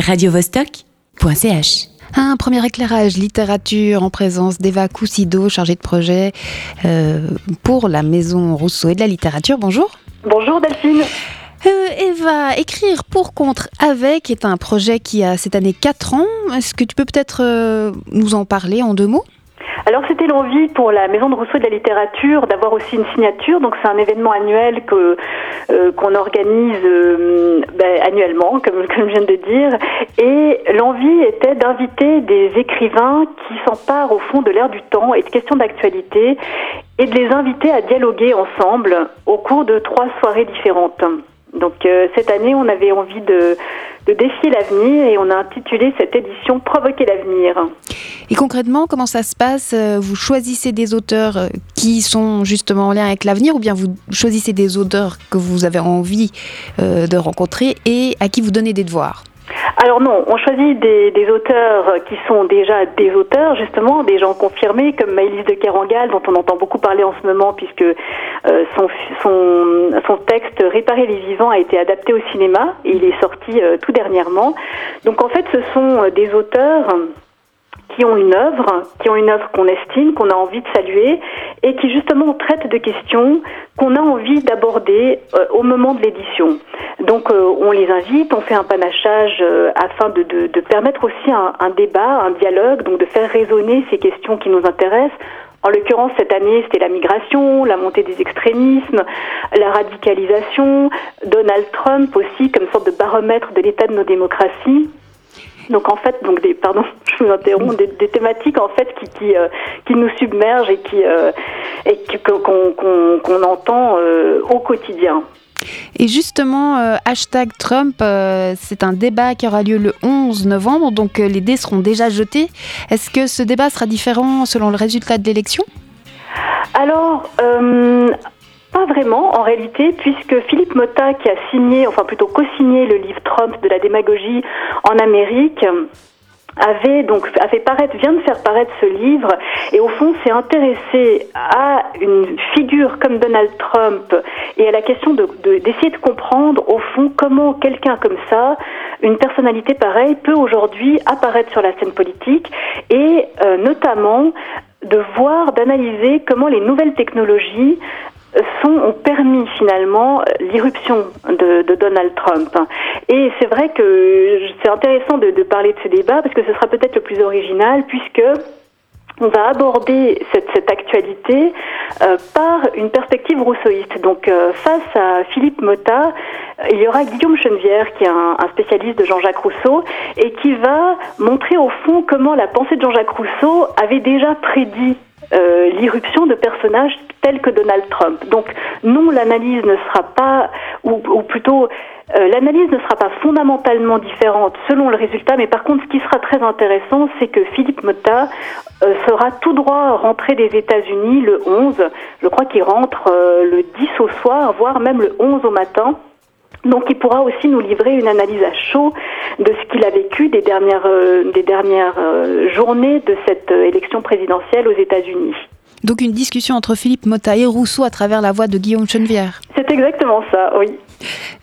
radiovostok.ch. Un premier éclairage littérature en présence d'Eva Coussido, chargée de projet euh, pour la Maison Rousseau et de la littérature. Bonjour. Bonjour Delphine. Euh, Eva, écrire pour, contre, avec est un projet qui a cette année 4 ans. Est-ce que tu peux peut-être euh, nous en parler en deux mots? Alors c'était l'envie pour la Maison de Rousseau et de la littérature d'avoir aussi une signature. Donc c'est un événement annuel que euh, qu'on organise euh, ben, annuellement, comme, comme je viens de dire. Et l'envie était d'inviter des écrivains qui s'emparent au fond de l'air du temps et de questions d'actualité et de les inviter à dialoguer ensemble au cours de trois soirées différentes. Donc euh, cette année, on avait envie de, de défier l'avenir et on a intitulé cette édition Provoquer l'avenir. Et concrètement, comment ça se passe? Euh, Vous choisissez des auteurs euh, qui sont justement en lien avec l'avenir ou bien vous choisissez des auteurs que vous avez envie de rencontrer et à qui vous donnez des devoirs? Alors non, on choisit des, auteurs qui sont déjà des auteurs, justement, des gens confirmés, comme Maëlys de Kerangal, dont on entend beaucoup parler en ce moment, puisque euh, son, son, son, texte Réparer les vivants a été adapté au cinéma, et il est sorti euh, tout dernièrement. Donc en fait, ce sont des auteurs qui ont une œuvre, qui ont une œuvre qu'on estime, qu'on a envie de saluer, et qui justement traitent de questions qu'on a envie d'aborder euh, au moment de l'édition. Donc euh, on les invite, on fait un panachage euh, afin de, permettre aussi un, débat, un dialogue, donc de faire résonner ces questions qui nous intéressent. En l'occurrence, cette année, c'était la migration, la montée des extrémismes, la radicalisation, Donald Trump aussi comme sorte de baromètre de l'état de nos démocraties. Donc en fait, donc pardon, je vous interromps, des, thématiques en fait qui qui, euh, qui nous submergent et qui et qu'on qu'on entend au quotidien. Et justement, euh, hashtag Trump, euh, c'est un débat qui aura lieu le 11 novembre, donc euh, les dés seront déjà jetés. Est-ce que ce débat sera différent selon le résultat de l'élection? Alors, pas vraiment, en réalité, puisque Philippe Motta, qui a signé, enfin plutôt co-signé le livre Trump de la démagogie en Amérique, avait donc a fait paraître, vient de faire paraître ce livre. Et au fond s'est intéressé à une figure comme Donald Trump et à la question de, d'essayer de, comprendre au fond comment quelqu'un comme ça, une personnalité pareille, peut aujourd'hui apparaître sur la scène politique et euh, notamment de voir, d'analyser comment les nouvelles technologies ont permis finalement l'irruption de, Donald Trump. Et c'est vrai que c'est intéressant de, parler de ce débat parce que ce sera peut-être le plus original puisque on va aborder cette, actualité euh, par une perspective rousseauiste. Donc euh, face à Philippe Motta, il y aura Guillaume Chenevière qui est un, un spécialiste de Jean-Jacques Rousseau et qui va montrer au fond comment la pensée de Jean-Jacques Rousseau avait déjà prédit euh, l'irruption de personnages tels que Donald Trump. Donc non, l'analyse ne sera pas, ou, ou plutôt euh, l'analyse ne sera pas fondamentalement différente selon le résultat, mais par contre, ce qui sera très intéressant, c'est que Philippe Motta euh, sera tout droit rentré des États-Unis le 11. Je crois qu'il rentre euh, le 10 au soir, voire même le 11 au matin. Donc il pourra aussi nous livrer une analyse à chaud de ce qu'il a vécu des dernières, euh, des dernières euh, journées de cette euh, élection présidentielle aux États-Unis. Donc une discussion entre Philippe Motta et Rousseau à travers la voix de Guillaume Chenevière. C'est exactement ça, oui.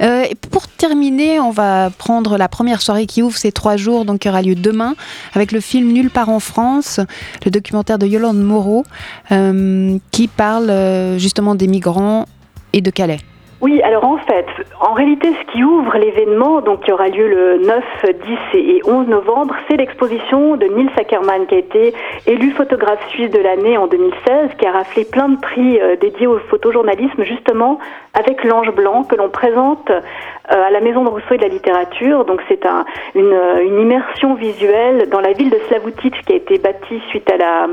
Euh, pour terminer, on va prendre la première soirée qui ouvre ces trois jours, donc qui aura lieu demain, avec le film Nulle part en France, le documentaire de Yolande Moreau, euh, qui parle justement des migrants et de Calais. Oui, alors en fait, en réalité, ce qui ouvre l'événement, donc qui aura lieu le 9, 10 et 11 novembre, c'est l'exposition de Nils Ackermann, qui a été élu photographe suisse de l'année en 2016, qui a raflé plein de prix euh, dédiés au photojournalisme, justement avec l'Ange Blanc, que l'on présente euh, à la Maison de Rousseau et de la littérature. Donc c'est un, une, une, immersion visuelle dans la ville de Slavutich, qui a été bâtie suite à la,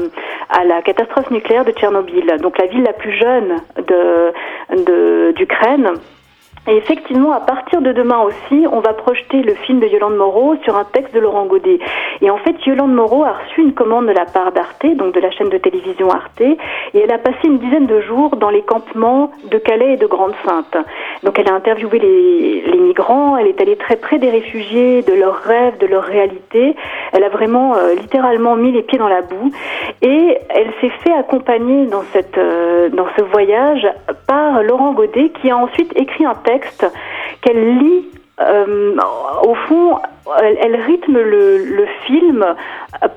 à la catastrophe nucléaire de Tchernobyl. Donc la ville la plus jeune de, d'Ukraine et effectivement, à partir de demain aussi, on va projeter le film de Yolande Moreau sur un texte de Laurent Godet. Et en fait, Yolande Moreau a reçu une commande de la part d'Arte, donc de la chaîne de télévision Arte, et elle a passé une dizaine de jours dans les campements de Calais et de Grande-Sainte. Donc elle a interviewé les, les, migrants, elle est allée très près des réfugiés, de leurs rêves, de leur réalité. Elle a vraiment euh, littéralement mis les pieds dans la boue et elle s'est fait accompagner dans, cette, euh, dans ce voyage par Laurent Godet qui a ensuite écrit un texte qu'elle lit euh, au fond, elle, rythme le, film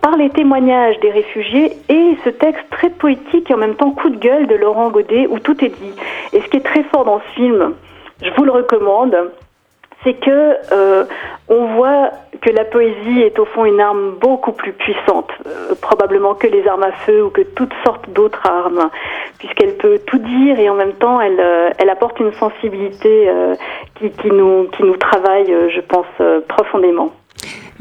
par les témoignages des réfugiés et ce texte très poétique et en même temps coup de gueule de Laurent Godet où tout est dit. Et ce qui est très fort dans ce film, je vous le recommande, c'est que euh, on voit que la poésie est au fond une arme beaucoup plus puissante, euh, probablement que les armes à feu ou que toutes sortes d'autres armes, puisqu'elle peut tout dire et en même temps elle, euh, elle apporte une sensibilité qui, qui, nous, qui nous travaille, je pense, profondément.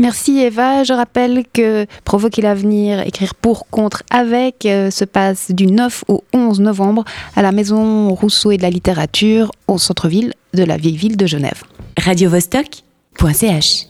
Merci Eva. Je rappelle que Provoquer l'avenir, écrire pour, contre, avec se passe du 9 au 11 novembre à la Maison Rousseau et de la littérature au centre-ville de la vieille ville de Genève. radiovostok.ch